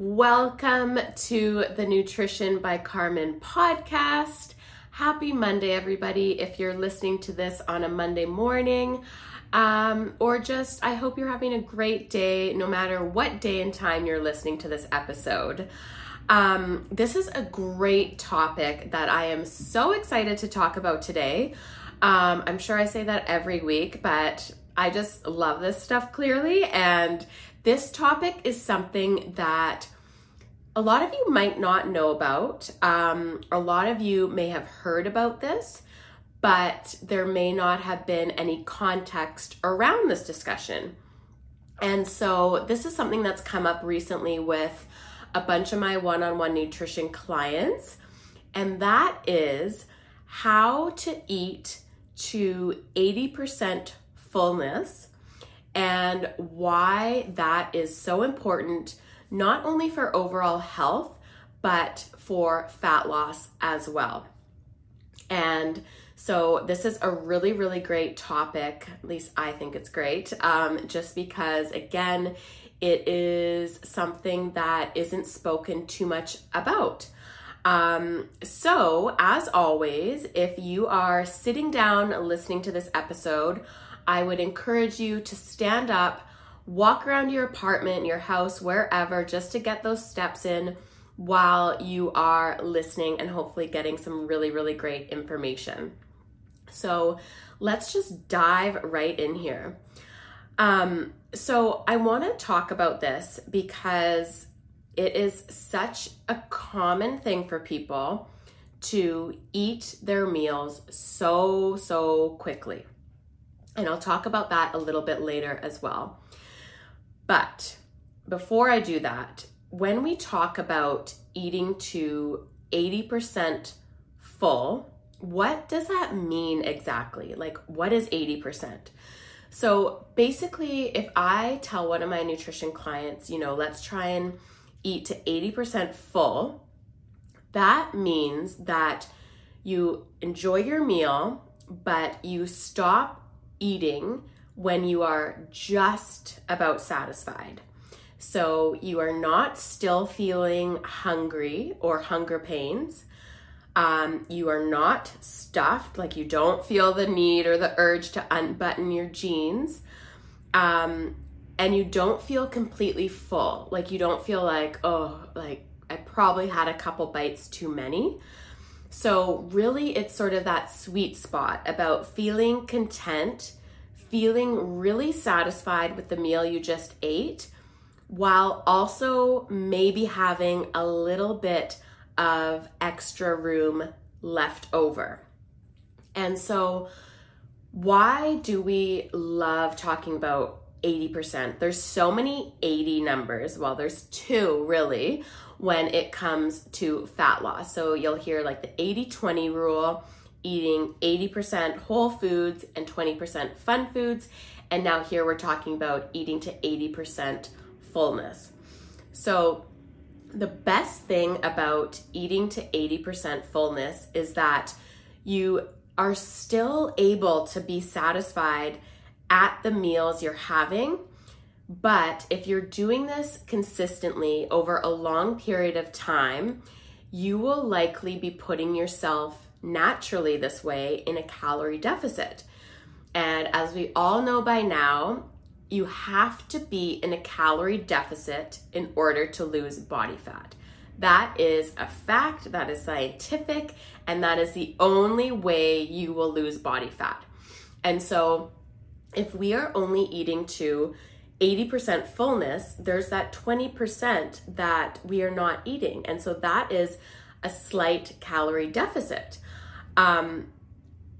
Welcome to the Nutrition by Karmen podcast. Happy Monday, everybody. If you're listening to this on a Monday morning, um, or just I hope you're having a great day no matter what day and time you're listening to this episode. Um, this is a great topic that I am so excited to talk about today. Um, I'm sure I say that every week, but I just love this stuff clearly. And this topic is something that a lot of you might not know about. Um, a lot of you may have heard about this, but there may not have been any context around this discussion. And so, this is something that's come up recently with a bunch of my one on one nutrition clients, and that is how to eat to 80% fullness and why that is so important, not only for overall health, but for fat loss as well. And so, this is a really, really great topic. At least I think it's great, um, just because, again, it is something that isn't spoken too much about. Um, so, as always, if you are sitting down listening to this episode, I would encourage you to stand up, walk around your apartment, your house, wherever, just to get those steps in while you are listening and hopefully getting some really, really great information. So, let's just dive right in here. Um, so I want to talk about this because it is such a common thing for people to eat their meals so, so quickly. And I'll talk about that a little bit later as well. But before I do that, when we talk about eating to 80% full, what does that mean exactly? Like, what is 80%? So basically, if I tell one of my nutrition clients, you know, let's try and eat to 80% full, that means that you enjoy your meal, but you stop eating when you are just about satisfied. So you are not still feeling hungry or hunger pains. Um, you are not stuffed, like you don't feel the need or the urge to unbutton your jeans. Um, and you don't feel completely full. Like you don't feel like, oh, like I probably had a couple bites too many. So, really, it's sort of that sweet spot about feeling content, feeling really satisfied with the meal you just ate, while also maybe having a little bit of extra room left over. And so, why do we love talking about 80%? There's so many 80 numbers. Well, there's two really when it comes to fat loss. So, you'll hear like the 80 20 rule, eating 80% whole foods and 20% fun foods. And now, here we're talking about eating to 80% fullness. So, the best thing about eating to 80% fullness is that you are still able to be satisfied at the meals you're having. But if you're doing this consistently over a long period of time, you will likely be putting yourself naturally this way in a calorie deficit. And as we all know by now, you have to be in a calorie deficit in order to lose body fat. That is a fact, that is scientific, and that is the only way you will lose body fat. And so, if we are only eating to 80% fullness, there's that 20% that we are not eating. And so, that is a slight calorie deficit. Um,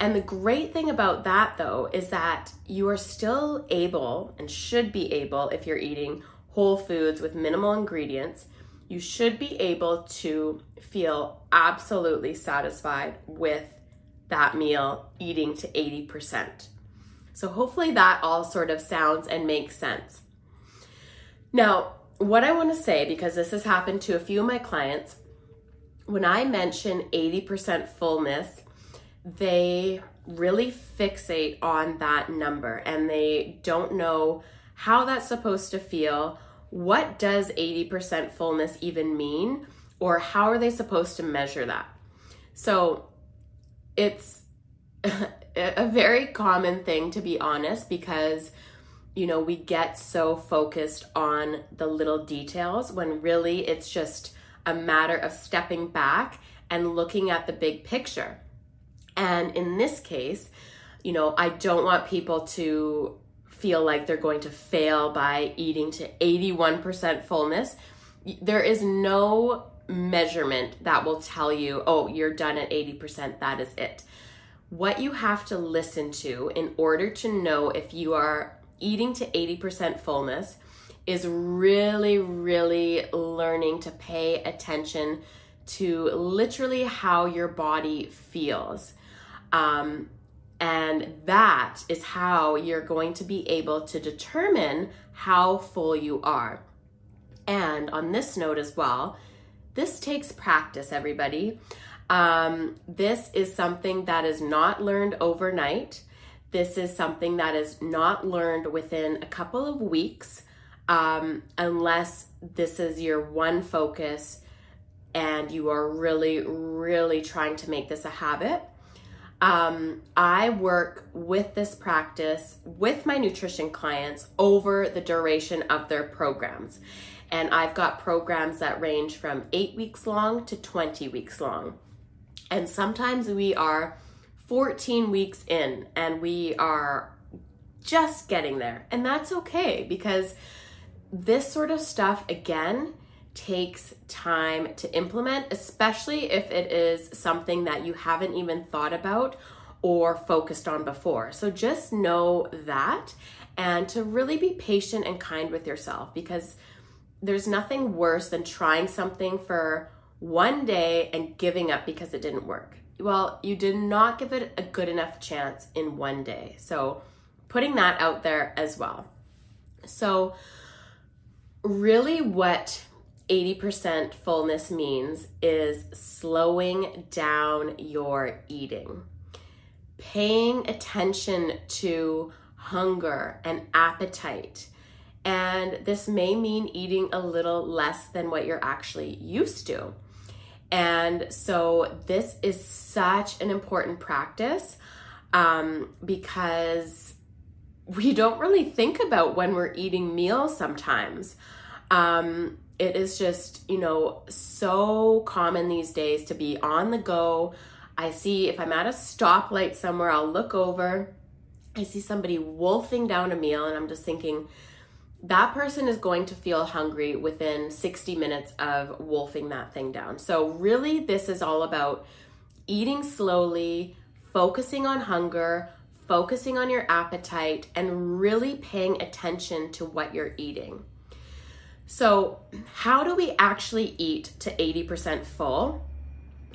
and the great thing about that, though, is that you are still able and should be able, if you're eating whole foods with minimal ingredients, you should be able to feel absolutely satisfied with that meal eating to 80%. So, hopefully, that all sort of sounds and makes sense. Now, what I want to say, because this has happened to a few of my clients, when I mention 80% fullness, they really fixate on that number and they don't know how that's supposed to feel what does 80% fullness even mean? Or how are they supposed to measure that? So it's a very common thing to be honest because you know we get so focused on the little details when really it's just a matter of stepping back and looking at the big picture. And in this case, you know, I don't want people to feel like they're going to fail by eating to 81% fullness. There is no measurement that will tell you, oh, you're done at 80%, that is it. What you have to listen to in order to know if you are eating to 80% fullness is really, really learning to pay attention to literally how your body feels. Um, and that is how you're going to be able to determine how full you are. And on this note as well, this takes practice, everybody. Um, this is something that is not learned overnight. This is something that is not learned within a couple of weeks, um, unless this is your one focus and you are really, really trying to make this a habit. Um, I work with this practice with my nutrition clients over the duration of their programs. And I've got programs that range from eight weeks long to 20 weeks long. And sometimes we are 14 weeks in and we are just getting there. And that's okay because this sort of stuff, again, takes time to implement, especially if it is something that you haven't even thought about or focused on before. So just know that and to really be patient and kind with yourself because there's nothing worse than trying something for one day and giving up because it didn't work. Well, you did not give it a good enough chance in one day. So, putting that out there as well. So, really, what 80% fullness means is slowing down your eating, paying attention to hunger and appetite. And this may mean eating a little less than what you're actually used to. And so, this is such an important practice um, because we don't really think about when we're eating meals sometimes. Um, it is just, you know, so common these days to be on the go. I see if I'm at a stoplight somewhere, I'll look over, I see somebody wolfing down a meal, and I'm just thinking, that person is going to feel hungry within 60 minutes of wolfing that thing down. So, really, this is all about eating slowly, focusing on hunger, focusing on your appetite, and really paying attention to what you're eating. So, how do we actually eat to 80% full?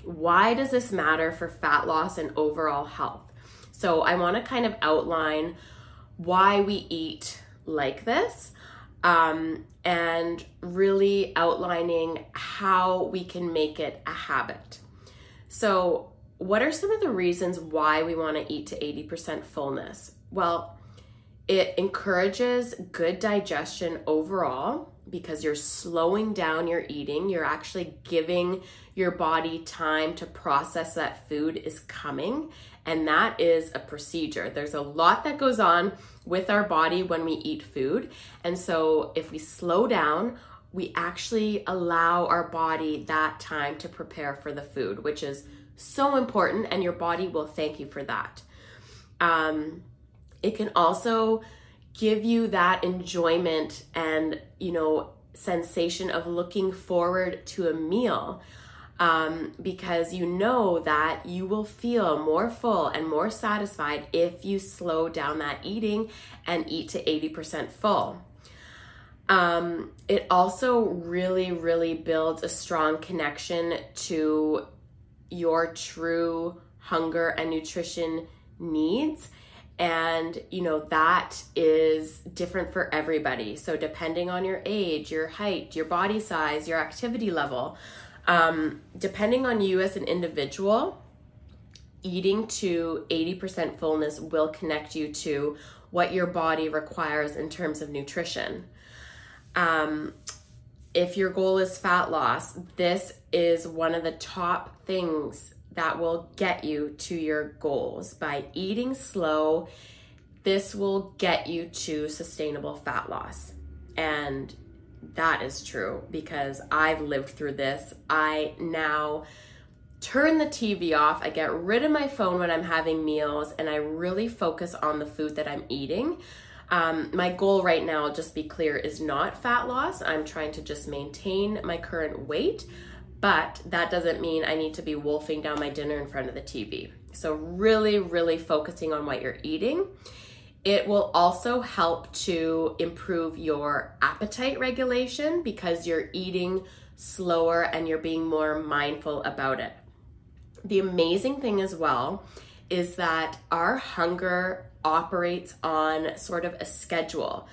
Why does this matter for fat loss and overall health? So, I want to kind of outline why we eat like this um, and really outlining how we can make it a habit. So, what are some of the reasons why we want to eat to 80% fullness? Well, it encourages good digestion overall because you're slowing down your eating. You're actually giving your body time to process that food is coming. And that is a procedure. There's a lot that goes on with our body when we eat food. And so if we slow down, we actually allow our body that time to prepare for the food, which is so important. And your body will thank you for that. Um, it can also give you that enjoyment and, you know, sensation of looking forward to a meal um, because you know that you will feel more full and more satisfied if you slow down that eating and eat to 80% full. Um, it also really, really builds a strong connection to your true hunger and nutrition needs and you know that is different for everybody so depending on your age your height your body size your activity level um, depending on you as an individual eating to 80% fullness will connect you to what your body requires in terms of nutrition Um, if your goal is fat loss, this is one of the top things that will get you to your goals. By eating slow, this will get you to sustainable fat loss. And that is true because I've lived through this. I now turn the TV off, I get rid of my phone when I'm having meals, and I really focus on the food that I'm eating. Um, my goal right now, just be clear, is not fat loss. I'm trying to just maintain my current weight, but that doesn't mean I need to be wolfing down my dinner in front of the TV. So, really, really focusing on what you're eating. It will also help to improve your appetite regulation because you're eating slower and you're being more mindful about it. The amazing thing as well is that our hunger operates on sort of a schedule.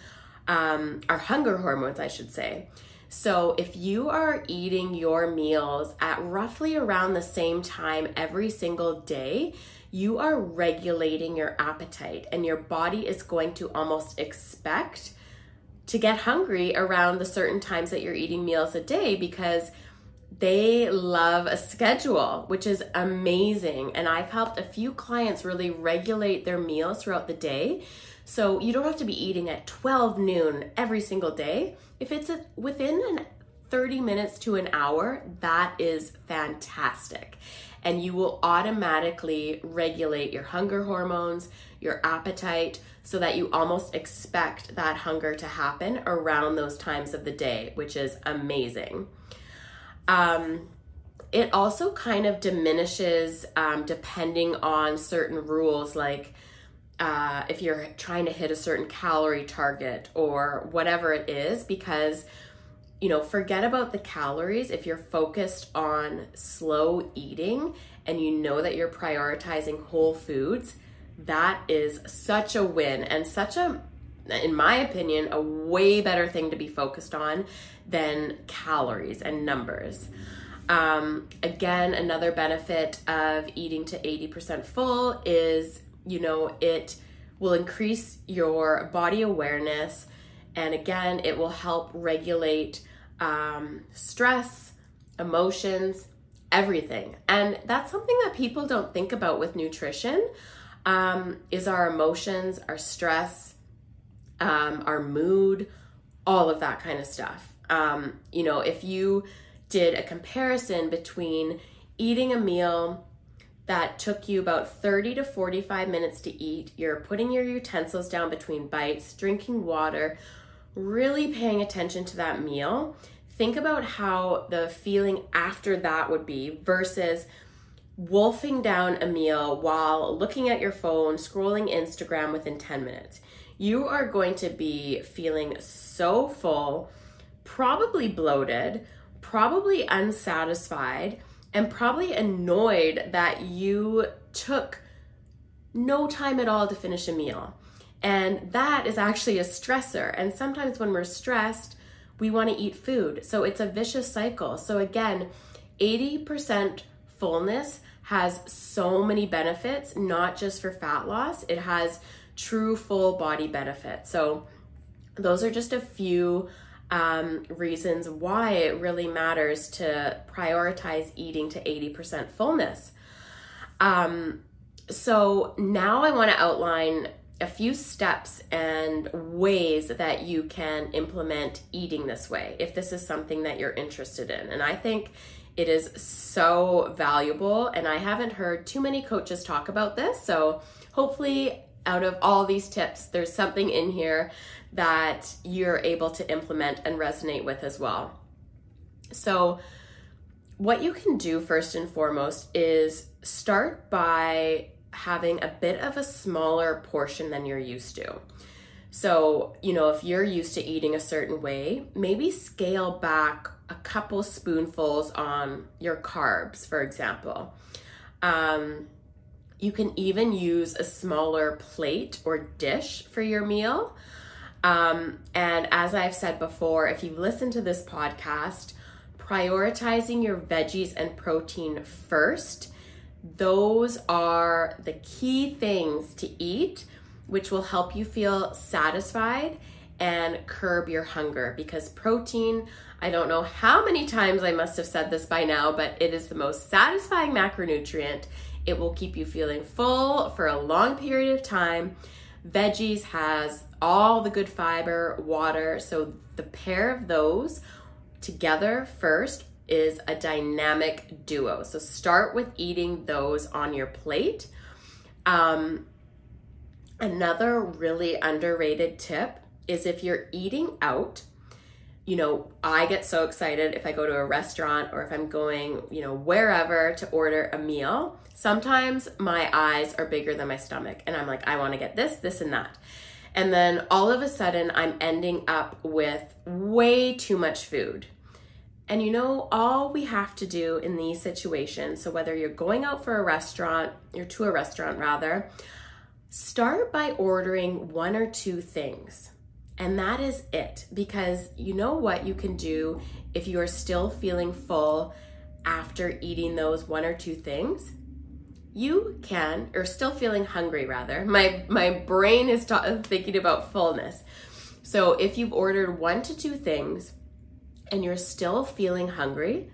Um, our hunger hormones, I should say. So, if you are eating your meals at roughly around the same time every single day, you are regulating your appetite, and your body is going to almost expect to get hungry around the certain times that you're eating meals a day because they love a schedule, which is amazing. And I've helped a few clients really regulate their meals throughout the day. So you don't have to be eating at 12 noon every single day. If it's a, within an 30 minutes to an hour, that is fantastic and you will automatically regulate your hunger hormones, your appetite, so that you almost expect that hunger to happen around those times of the day, which is amazing. Um, it also kind of diminishes um, depending on certain rules, like uh, if you're trying to hit a certain calorie target or whatever it is, because you know, forget about the calories if you're focused on slow eating and you know that you're prioritizing whole foods. That is such a win and such a, in my opinion, a way better thing to be focused on than calories and numbers. Um, again, another benefit of eating to 80% full is, you know, it will increase your body awareness. And again, it will help regulate um, stress, emotions, everything. And that's something that people don't think about with nutrition um, is our emotions, our stress, um, our mood, all of that kind of stuff. Um, you know, if you did a comparison between eating a meal that took you about 30 to 45 minutes to eat, you're putting your utensils down between bites, drinking water, really paying attention to that meal, think about how the feeling after that would be versus wolfing down a meal while looking at your phone, scrolling Instagram within 10 minutes. You are going to be feeling so full, probably bloated, probably unsatisfied, and probably annoyed that you took no time at all to finish a meal. And that is actually a stressor. And sometimes when we're stressed, we want to eat food. So it's a vicious cycle. So again, 80% fullness has so many benefits, not just for fat loss, it has true full body benefits. So those are just a few um, reasons why it really matters to prioritize eating to 80% fullness. Um, so now I want to outline a few steps and ways that you can implement eating this way if this is something that you're interested in. And I think it is so valuable, and I haven't heard too many coaches talk about this. So, hopefully, out of all these tips, there's something in here that you're able to implement and resonate with as well. So, what you can do first and foremost is start by having a bit of a smaller portion than you're used to. So, you know, if you're used to eating a certain way, maybe scale back a couple spoonfuls on your carbs, for example. Um, you can even use a smaller plate or dish for your meal. Um, and as I've said before, if you've listened to this podcast, prioritizing your veggies and protein first those are the key things to eat, which will help you feel satisfied and curb your hunger because protein, I don't know how many times I must have said this by now, but it is the most satisfying macronutrient. It will keep you feeling full for a long period of time. Veggies has all the good fiber, water, so the pair of those together first is a dynamic duo. So start with eating those on your plate. Um, another really underrated tip is if you're eating out, you know, I get so excited if I go to a restaurant or if I'm going, you know, wherever to order a meal. Sometimes my eyes are bigger than my stomach and I'm like, I want to get this, this, and that. And then all of a sudden, I'm ending up with way too much food. And you know, all we have to do in these situations, so whether you're going out for a restaurant, you're to a restaurant rather, start by ordering one or two things. And that is it. Because you know what you can do if you are still feeling full after eating those one or two things? You can, or still feeling hungry rather. My my brain is ta- thinking about fullness. So if you've ordered one to two things, and you're still feeling hungry,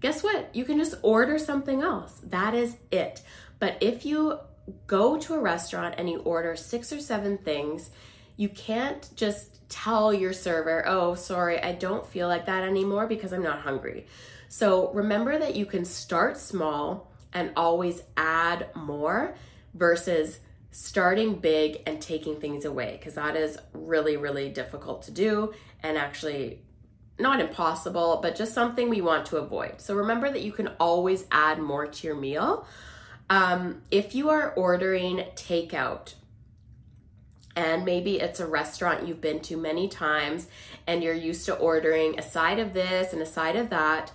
guess what? You can just order something else. That is it. But if you go to a restaurant and you order six or seven things, you can't just tell your server, oh, sorry, I don't feel like that anymore because I'm not hungry. So remember that you can start small and always add more versus starting big and taking things away because that is really, really difficult to do and actually not impossible, but just something we want to avoid. So remember that you can always add more to your meal. Um, if you are ordering takeout, and maybe it's a restaurant you've been to many times and you're used to ordering a side of this and a side of that,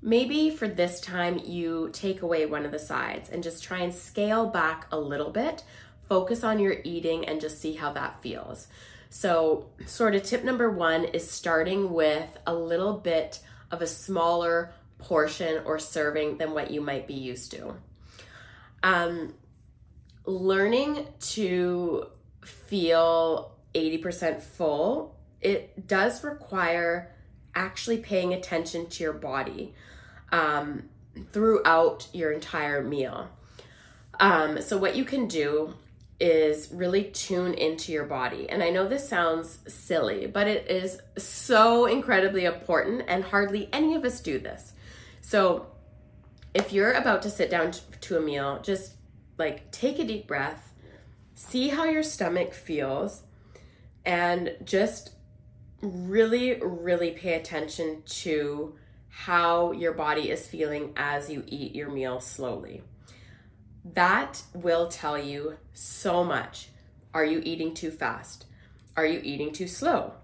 maybe for this time you take away one of the sides and just try and scale back a little bit. Focus on your eating and just see how that feels. So, sort of tip number one is starting with a little bit of a smaller portion or serving than what you might be used to. Um, learning to feel 80% full, it does require actually paying attention to your body um, throughout your entire meal. Um, so, what you can do is really tune into your body. And I know this sounds silly, but it is so incredibly important, and hardly any of us do this. So, if you're about to sit down to a meal, just like take a deep breath, see how your stomach feels, and just really, really pay attention to how your body is feeling as you eat your meal slowly. That will tell you so much. Are you eating too fast? Are you eating too slow?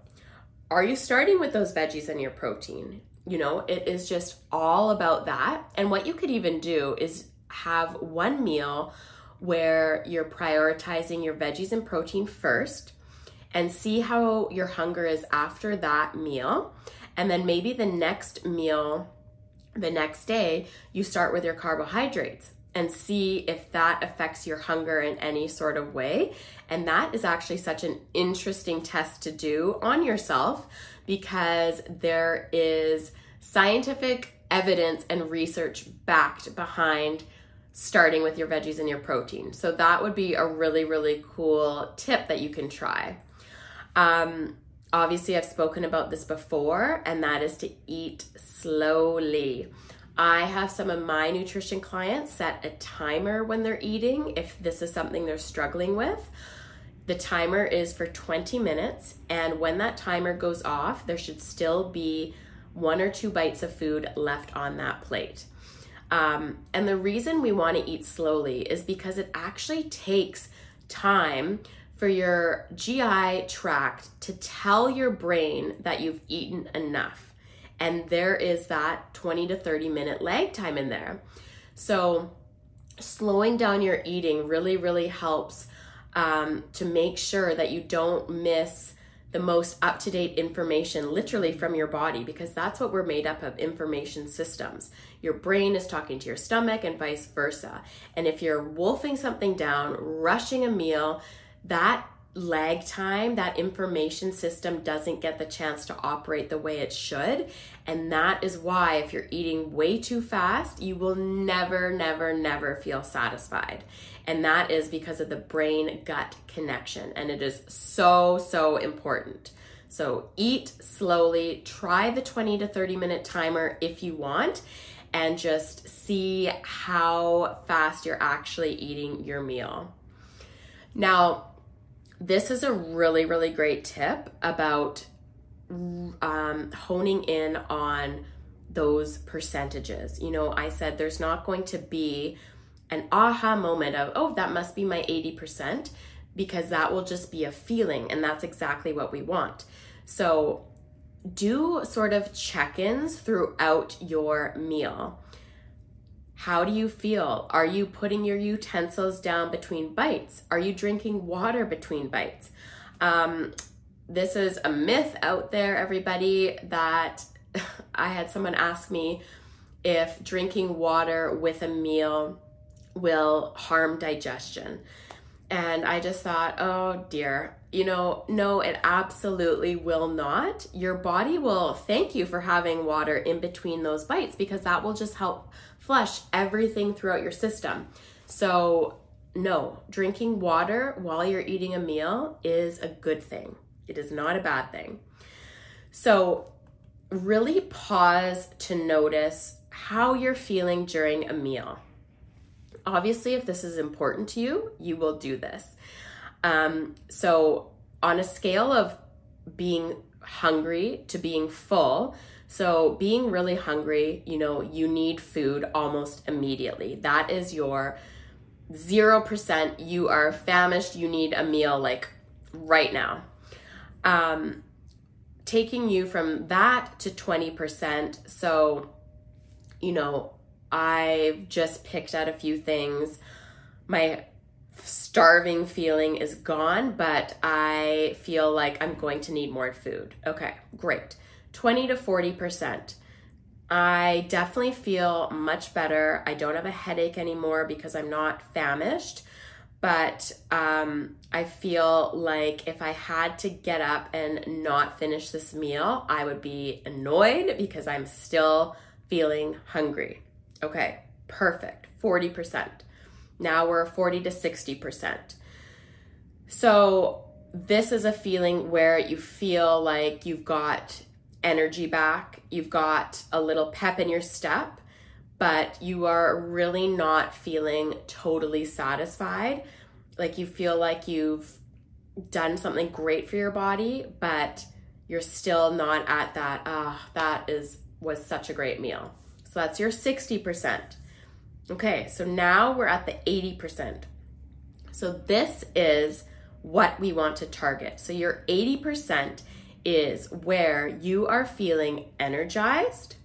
Are you starting with those veggies and your protein? You know, it is just all about that. And what you could even do is have one meal where you're prioritizing your veggies and protein first and see how your hunger is after that meal. And then maybe the next meal, the next day, you start with your carbohydrates and see if that affects your hunger in any sort of way. And that is actually such an interesting test to do on yourself because there is scientific evidence and research backed behind starting with your veggies and your protein. So that would be a really, really cool tip that you can try. Um, obviously, I've spoken about this before, and that is to eat slowly. I have some of my nutrition clients set a timer when they're eating if this is something they're struggling with. The timer is for 20 minutes, and when that timer goes off, there should still be one or two bites of food left on that plate. Um, and the reason we want to eat slowly is because it actually takes time for your GI tract to tell your brain that you've eaten enough and there is that 20 to 30 minute lag time in there. So, slowing down your eating really, really helps um, to make sure that you don't miss the most up to date information literally from your body because that's what we're made up of information systems. Your brain is talking to your stomach and vice versa. And if you're wolfing something down, rushing a meal, that lag time, that information system doesn't get the chance to operate the way it should. And that is why, if you're eating way too fast, you will never, never, never feel satisfied. And that is because of the brain gut connection. And it is so, so important. So eat slowly, try the 20 to 30 minute timer if you want, and just see how fast you're actually eating your meal. Now, this is a really, really great tip about um, honing in on those percentages. You know, I said there's not going to be an aha moment of, oh, that must be my 80%, because that will just be a feeling, and that's exactly what we want. So, do sort of check ins throughout your meal. How do you feel? Are you putting your utensils down between bites? Are you drinking water between bites? Um, this is a myth out there, everybody, that I had someone ask me if drinking water with a meal will harm digestion. And I just thought, oh dear, you know, no, it absolutely will not. Your body will thank you for having water in between those bites because that will just help flush everything throughout your system. So, no, drinking water while you're eating a meal is a good thing. It is not a bad thing. So, really pause to notice how you're feeling during a meal. Obviously, if this is important to you, you will do this. Um, so, on a scale of being hungry to being full, so, being really hungry, you know, you need food almost immediately. That is your 0%. You are famished, you need a meal like right now. Um, taking you from that to 20%. So, you know, I've just picked out a few things. My starving feeling is gone, but I feel like I'm going to need more food. Okay, great. 20 to 40%. I definitely feel much better. I don't have a headache anymore because I'm not famished. But um, I feel like if I had to get up and not finish this meal, I would be annoyed because I'm still feeling hungry. Okay, perfect. 40%. Now we're 40 to 60%. So, this is a feeling where you feel like you've got energy back, you've got a little pep in your step, but you are really not feeling totally satisfied. Like you feel like you've done something great for your body, but you're still not at that, ah, uh, that is was such a great meal. So that's your 60%. Okay, so now we're at the 80%. So this is what we want to target. So your 80% is where you are feeling energized.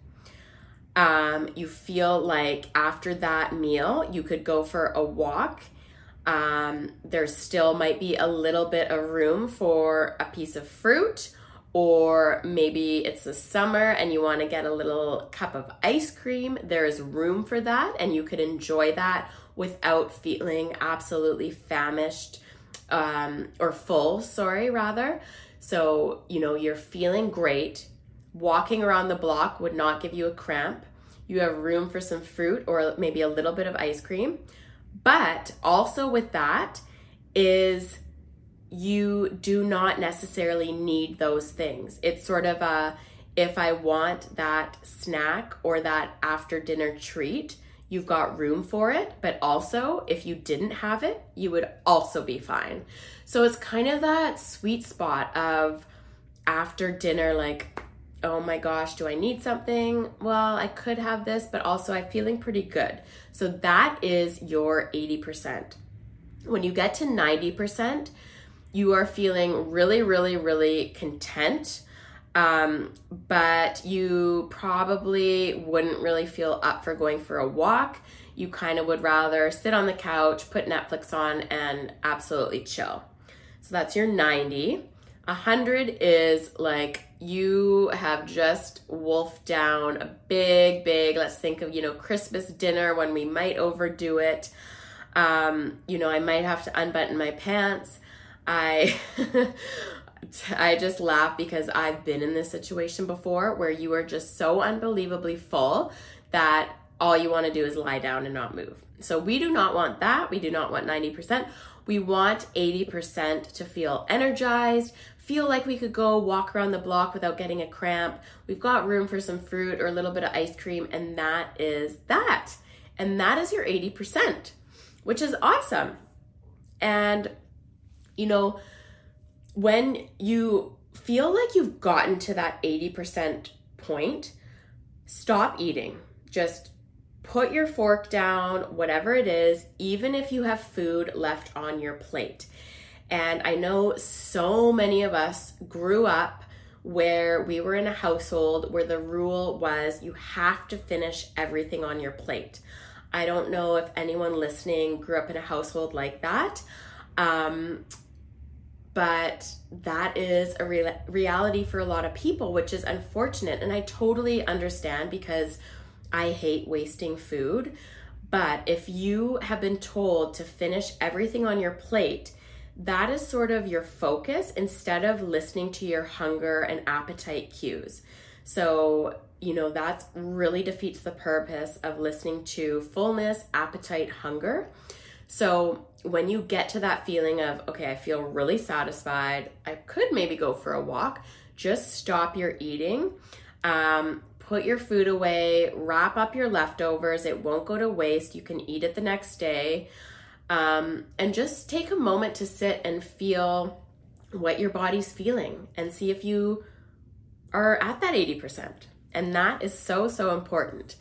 Um, you feel like after that meal, you could go for a walk. Um, there still might be a little bit of room for a piece of fruit, or maybe it's the summer and you want to get a little cup of ice cream. There is room for that, and you could enjoy that without feeling absolutely famished um, or full, sorry, rather. So, you know, you're feeling great. Walking around the block would not give you a cramp. You have room for some fruit or maybe a little bit of ice cream. But also with that is you do not necessarily need those things. It's sort of a if I want that snack or that after dinner treat, you've got room for it. But also, if you didn't have it, you would also be fine. So it's kind of that sweet spot of after dinner, like, oh my gosh, do I need something? Well, I could have this, but also I'm feeling pretty good. So that is your 80%. When you get to 90%, you are feeling really, really, really content. Um, but you probably wouldn't really feel up for going for a walk. You kind of would rather sit on the couch, put Netflix on, and absolutely chill. So that's your 90. 100 is like you have just wolfed down a big, big, let's think of, you know, Christmas dinner when we might overdo it. Um, you know, I might have to unbutton my pants. I I just laugh because I've been in this situation before where you are just so unbelievably full that all you want to do is lie down and not move. So we do not want that. We do not want 90%. We want 80% to feel energized, feel like we could go walk around the block without getting a cramp. We've got room for some fruit or a little bit of ice cream, and that is that. And that is your 80%, which is awesome. And, you know, when you feel like you've gotten to that 80% point, stop eating. Just put your fork down, whatever it is, even if you have food left on your plate. And I know so many of us grew up where we were in a household where the rule was you have to finish everything on your plate. I don't know if anyone listening grew up in a household like that. Um, but that is a re- reality for a lot of people, which is unfortunate. And I totally understand because I hate wasting food. But if you have been told to finish everything on your plate, that is sort of your focus instead of listening to your hunger and appetite cues. So, you know, that really defeats the purpose of listening to fullness, appetite, hunger. So, when you get to that feeling of, okay, I feel really satisfied, I could maybe go for a walk, just stop your eating. Um, put your food away, wrap up your leftovers. It won't go to waste. You can eat it the next day. Um, and just take a moment to sit and feel what your body's feeling and see if you are at that 80%. And that is so, so important.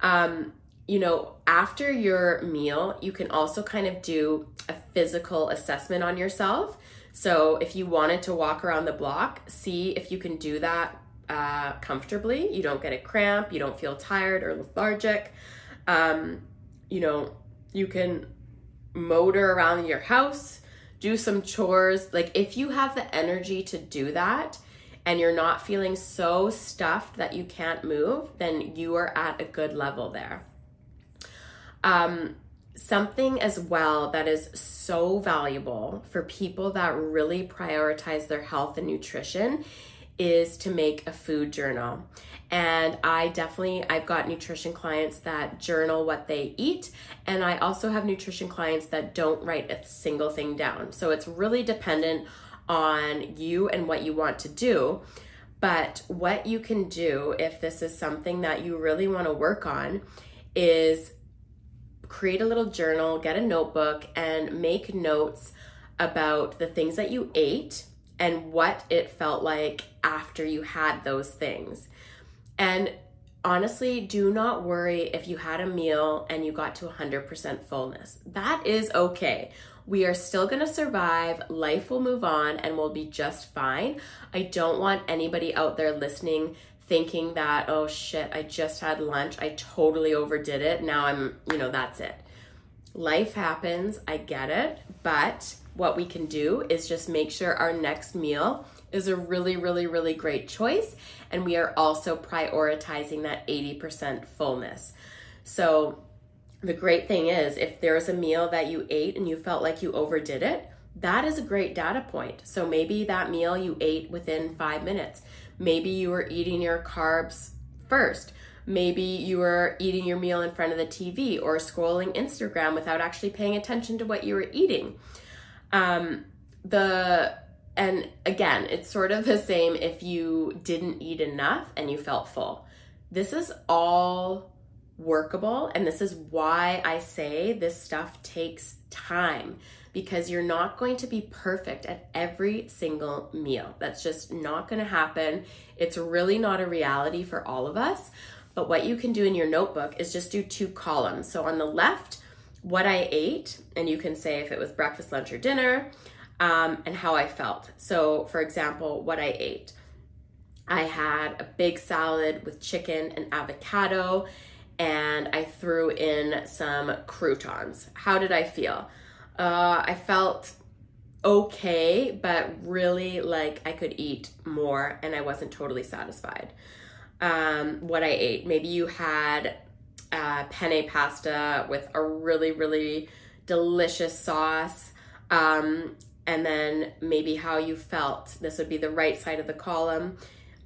Um, you know, after your meal, you can also kind of do a physical assessment on yourself. So if you wanted to walk around the block, see if you can do that uh, comfortably. You don't get a cramp. You don't feel tired or lethargic. Um, you know, you can motor around your house, do some chores. Like, if you have the energy to do that and you're not feeling so stuffed that you can't move, then you are at a good level there. Um, something as well that is so valuable for people that really prioritize their health and nutrition is to make a food journal. And I definitely I've got nutrition clients that journal what they eat and I also have nutrition clients that don't write a single thing down. So it's really dependent on you and what you want to do. But what you can do if this is something that you really want to work on is create a little journal, get a notebook and make notes about the things that you ate and what it felt like after you had those things. And honestly, do not worry if you had a meal and you got to 100% fullness. That is okay. We are still gonna survive, life will move on, and we'll be just fine. I don't want anybody out there listening thinking that, oh shit, I just had lunch, I totally overdid it, now I'm, you know, that's it. Life happens, I get it, but what we can do is just make sure our next meal is a really, really, really great choice. And we are also prioritizing that 80% fullness. So, the great thing is, if there's a meal that you ate and you felt like you overdid it, that is a great data point. So, maybe that meal you ate within five minutes. Maybe you were eating your carbs first. Maybe you were eating your meal in front of the TV or scrolling Instagram without actually paying attention to what you were eating. Um, the and again, it's sort of the same if you didn't eat enough and you felt full. This is all workable, and this is why I say this stuff takes time because you're not going to be perfect at every single meal. That's just not going to happen. It's really not a reality for all of us. But what you can do in your notebook is just do two columns. So on the left, what I ate, and you can say if it was breakfast, lunch, or dinner um, and how I felt. So, for example, what I ate. I had a big salad with chicken and avocado, and I threw in some croutons. How did I feel? Uh, I felt okay, but really like I could eat more, and I wasn't totally satisfied. Um, what I ate, maybe you had uh, penne pasta with a really, really delicious sauce. Um, and then maybe how you felt. This would be the right side of the column.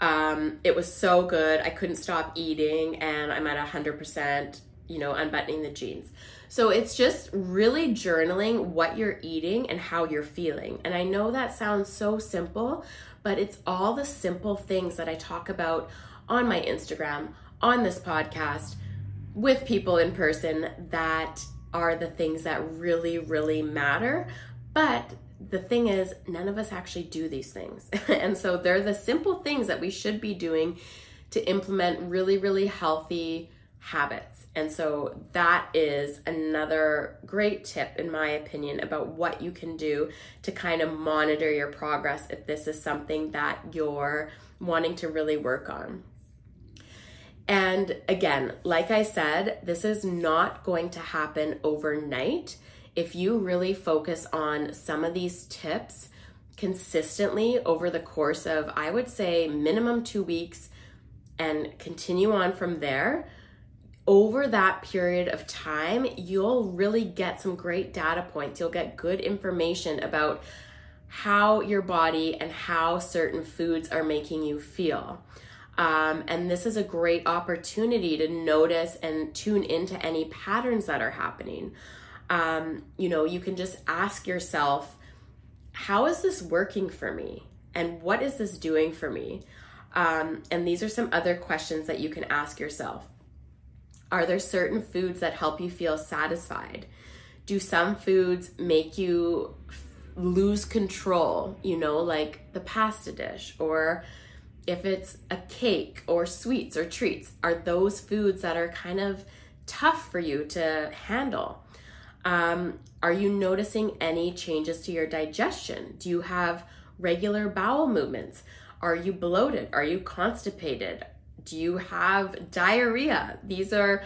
Um, it was so good. I couldn't stop eating, and I'm at 100%, you know, unbuttoning the jeans. So it's just really journaling what you're eating and how you're feeling. And I know that sounds so simple, but it's all the simple things that I talk about on my Instagram, on this podcast, with people in person that are the things that really, really matter. But the thing is, none of us actually do these things. and so they're the simple things that we should be doing to implement really, really healthy habits. And so that is another great tip, in my opinion, about what you can do to kind of monitor your progress if this is something that you're wanting to really work on. And again, like I said, this is not going to happen overnight if you really focus on some of these tips consistently over the course of, I would say, minimum two weeks and continue on from there, over that period of time, you'll really get some great data points. You'll get good information about how your body and how certain foods are making you feel. Um, and this is a great opportunity to notice and tune into any patterns that are happening um, you know, you can just ask yourself, how is this working for me? And what is this doing for me? Um, and these are some other questions that you can ask yourself. Are there certain foods that help you feel satisfied? Do some foods make you lose control, you know, like the pasta dish, or if it's a cake or sweets or treats, are those foods that are kind of tough for you to handle? Um, are you noticing any changes to your digestion? Do you have regular bowel movements? Are you bloated? Are you constipated? Do you have diarrhea? These are,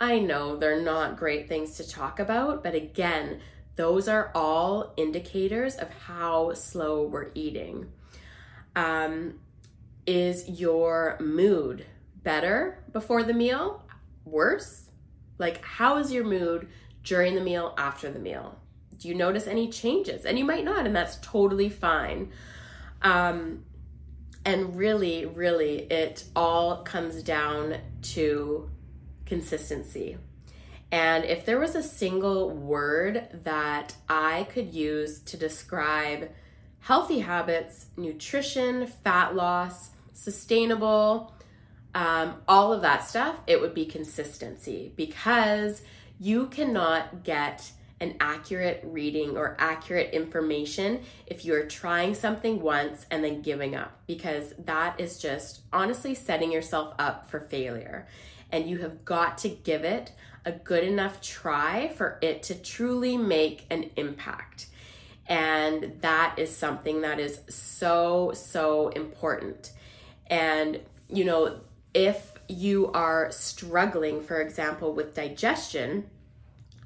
I know they're not great things to talk about, but again, those are all indicators of how slow we're eating. Um, is your mood better before the meal? Worse? Like, how is your mood during the meal, after the meal? Do you notice any changes? And you might not, and that's totally fine. Um, and really, really, it all comes down to consistency. And if there was a single word that I could use to describe healthy habits, nutrition, fat loss, sustainable, um, all of that stuff, it would be consistency because you cannot get an accurate reading or accurate information if you're trying something once and then giving up because that is just honestly setting yourself up for failure. And you have got to give it a good enough try for it to truly make an impact. And that is something that is so, so important. And, you know, if you are struggling, for example, with digestion,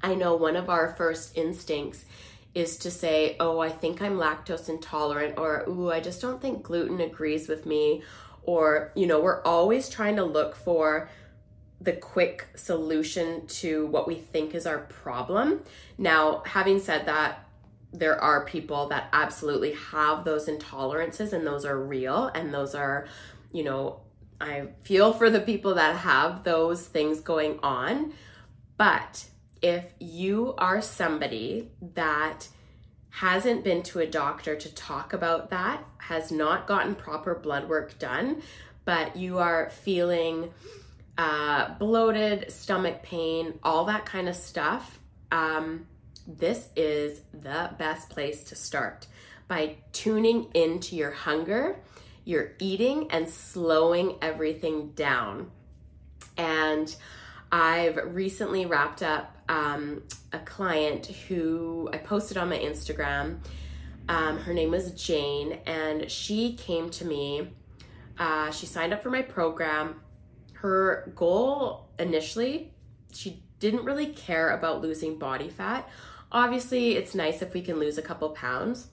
I know one of our first instincts is to say, oh, I think I'm lactose intolerant, or ooh, I just don't think gluten agrees with me. Or, you know, we're always trying to look for the quick solution to what we think is our problem. Now, having said that, there are people that absolutely have those intolerances, and those are real, and those are, you know, I feel for the people that have those things going on. But if you are somebody that hasn't been to a doctor to talk about that, has not gotten proper blood work done, but you are feeling uh, bloated, stomach pain, all that kind of stuff, um, this is the best place to start by tuning into your hunger you're eating and slowing everything down. And I've recently wrapped up um, a client who I posted on my Instagram. Um, her name was Jane, and she came to me. Uh, she signed up for my program. Her goal initially, she didn't really care about losing body fat. Obviously, it's nice if we can lose a couple pounds.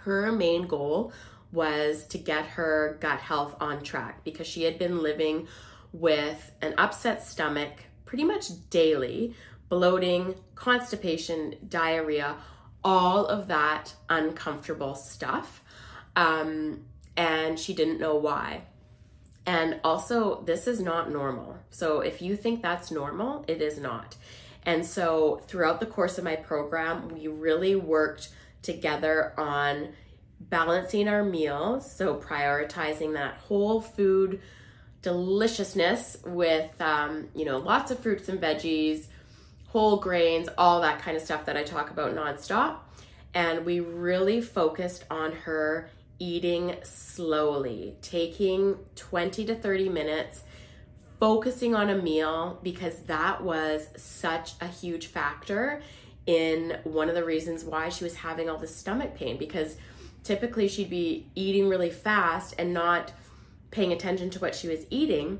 Her main goal was to get her gut health on track because she had been living with an upset stomach pretty much daily, bloating, constipation, diarrhea, all of that uncomfortable stuff. Um, and she didn't know why. And also, this is not normal. So, if you think that's normal, it is not. And so, throughout the course of my program, we really worked together on balancing our meals. So, prioritizing that whole food deliciousness with, um, you know, lots of fruits and veggies, whole grains, all that kind of stuff that I talk about nonstop. And we really focused on her eating slowly, taking 20 to 30 minutes, focusing on a meal because that was such a huge factor in one of the reasons why she was having all this stomach pain because typically she'd be eating really fast and not paying attention to what she was eating.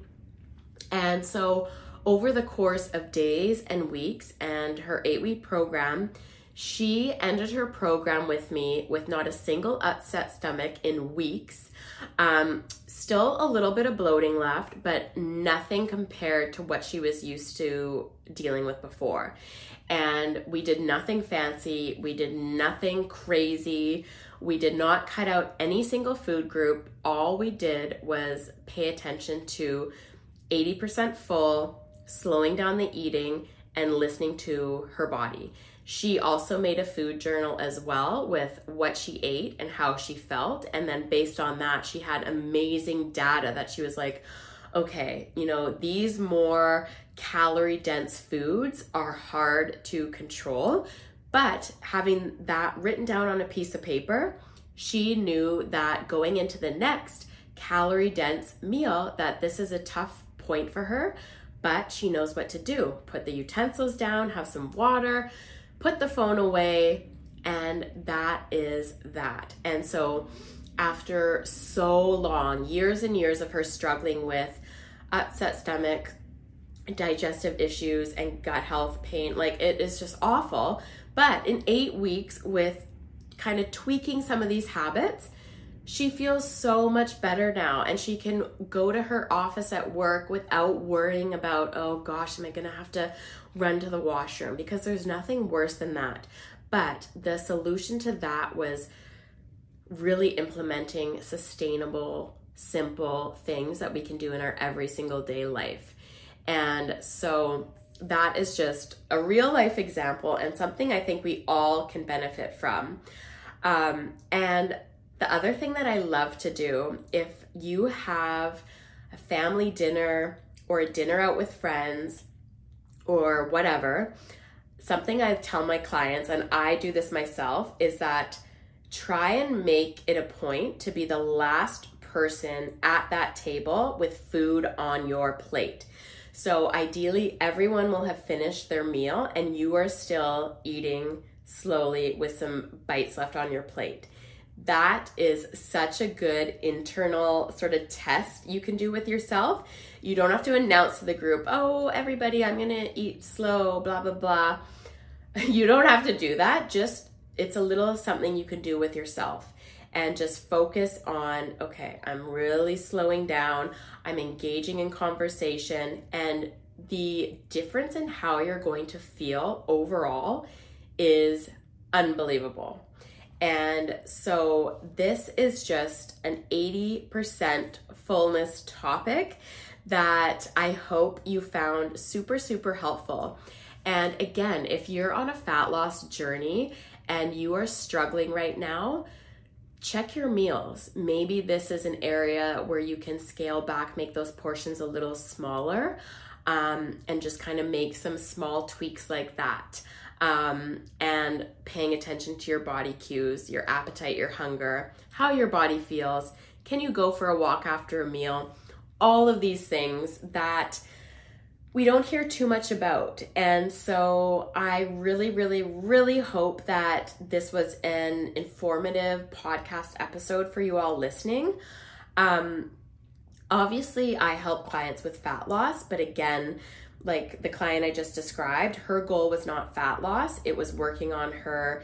And so over the course of days and weeks and her 8-week program, she ended her program with me with not a single upset stomach in weeks. Um, still a little bit of bloating left, but nothing compared to what she was used to dealing with before. And we did nothing fancy, we did nothing crazy. We did not cut out any single food group. All we did was pay attention to 80% full, slowing down the eating, and listening to her body. She also made a food journal as well with what she ate and how she felt. And then based on that, she had amazing data that she was like, okay, you know, these more calorie dense foods are hard to control. But having that written down on a piece of paper, she knew that going into the next calorie dense meal that this is a tough point for her, but she knows what to do. Put the utensils down, have some water, put the phone away, and that is that. And so, after so long, years and years of her struggling with upset stomach, digestive issues, and gut health pain, like it is just awful. But in eight weeks, with kind of tweaking some of these habits, she feels so much better now and she can go to her office at work without worrying about, oh gosh, am I gonna have to run to the washroom? Because there's nothing worse than that. But the solution to that was really implementing sustainable, simple things that we can do in our every single day life. And so that is just a real life example and something I think we all can benefit from. Um, and the other thing that I love to do, if you have a family dinner or a dinner out with friends or whatever, something I tell my clients, and I do this myself, is that try and make it a point to be the last person at that table with food on your plate. So ideally, everyone will have finished their meal and you are still eating slowly with some bites left on your plate that is such a good internal sort of test you can do with yourself. You don't have to announce to the group, oh, everybody, I'm going to eat slow, blah, blah, blah. You don't have to do that. Just, it's a little something you can do with yourself and just focus on, okay, I'm really slowing down. I'm engaging in conversation and the difference in how you're going to feel overall is unbelievable. And so this is just an 80% fullness topic that I hope you found super, super helpful. And again, if you're on a fat loss journey and you are struggling right now, check your meals. Maybe this is an area where you can scale back, make those portions a little smaller, um, and just kind of make some small tweaks like that um, and paying attention to your body cues, your appetite, your hunger, how your body feels. Can you go for a walk after a meal? All of these things that we don't hear too much about. And so I really, really, really hope that this was an informative podcast episode for you all listening. Um, obviously, I help clients with fat loss, but again, like the client I just described, her goal was not fat loss, it was working on her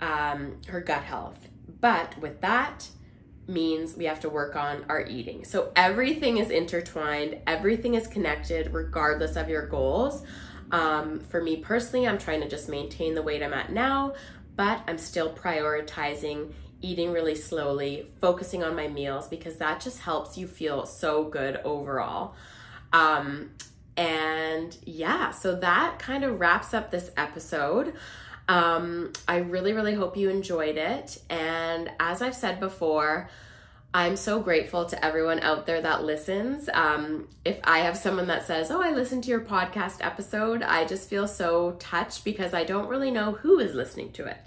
um, her gut health. But with that means we have to work on our eating. So everything is intertwined, everything is connected regardless of your goals. Um, for me personally, I'm trying to just maintain the weight I'm at now, but I'm still prioritizing eating really slowly, focusing on my meals because that just helps you feel so good overall. Um, and yeah, so that kind of wraps up this episode. Um, I really, really hope you enjoyed it. And as I've said before, I'm so grateful to everyone out there that listens. Um, if I have someone that says, Oh, I listened to your podcast episode, I just feel so touched because I don't really know who is listening to it.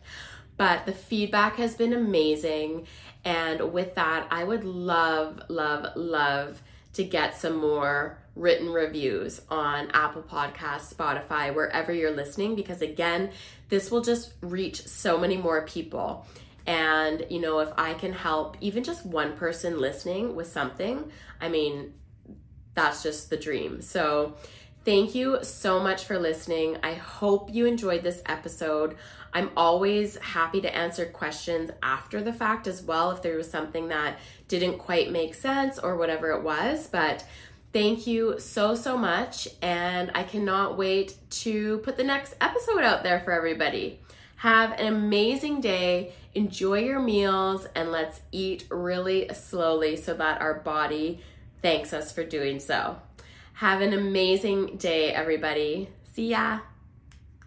But the feedback has been amazing. And with that, I would love, love, love to get some more written reviews on Apple Podcasts, Spotify, wherever you're listening, because again, this will just reach so many more people. And, you know, if I can help even just one person listening with something, I mean, that's just the dream. So, thank you so much for listening. I hope you enjoyed this episode. I'm always happy to answer questions after the fact as well if there was something that didn't quite make sense or whatever it was. But thank you so, so much. And I cannot wait to put the next episode out there for everybody. Have an amazing day. Enjoy your meals and let's eat really slowly so that our body thanks us for doing so. Have an amazing day, everybody. See ya.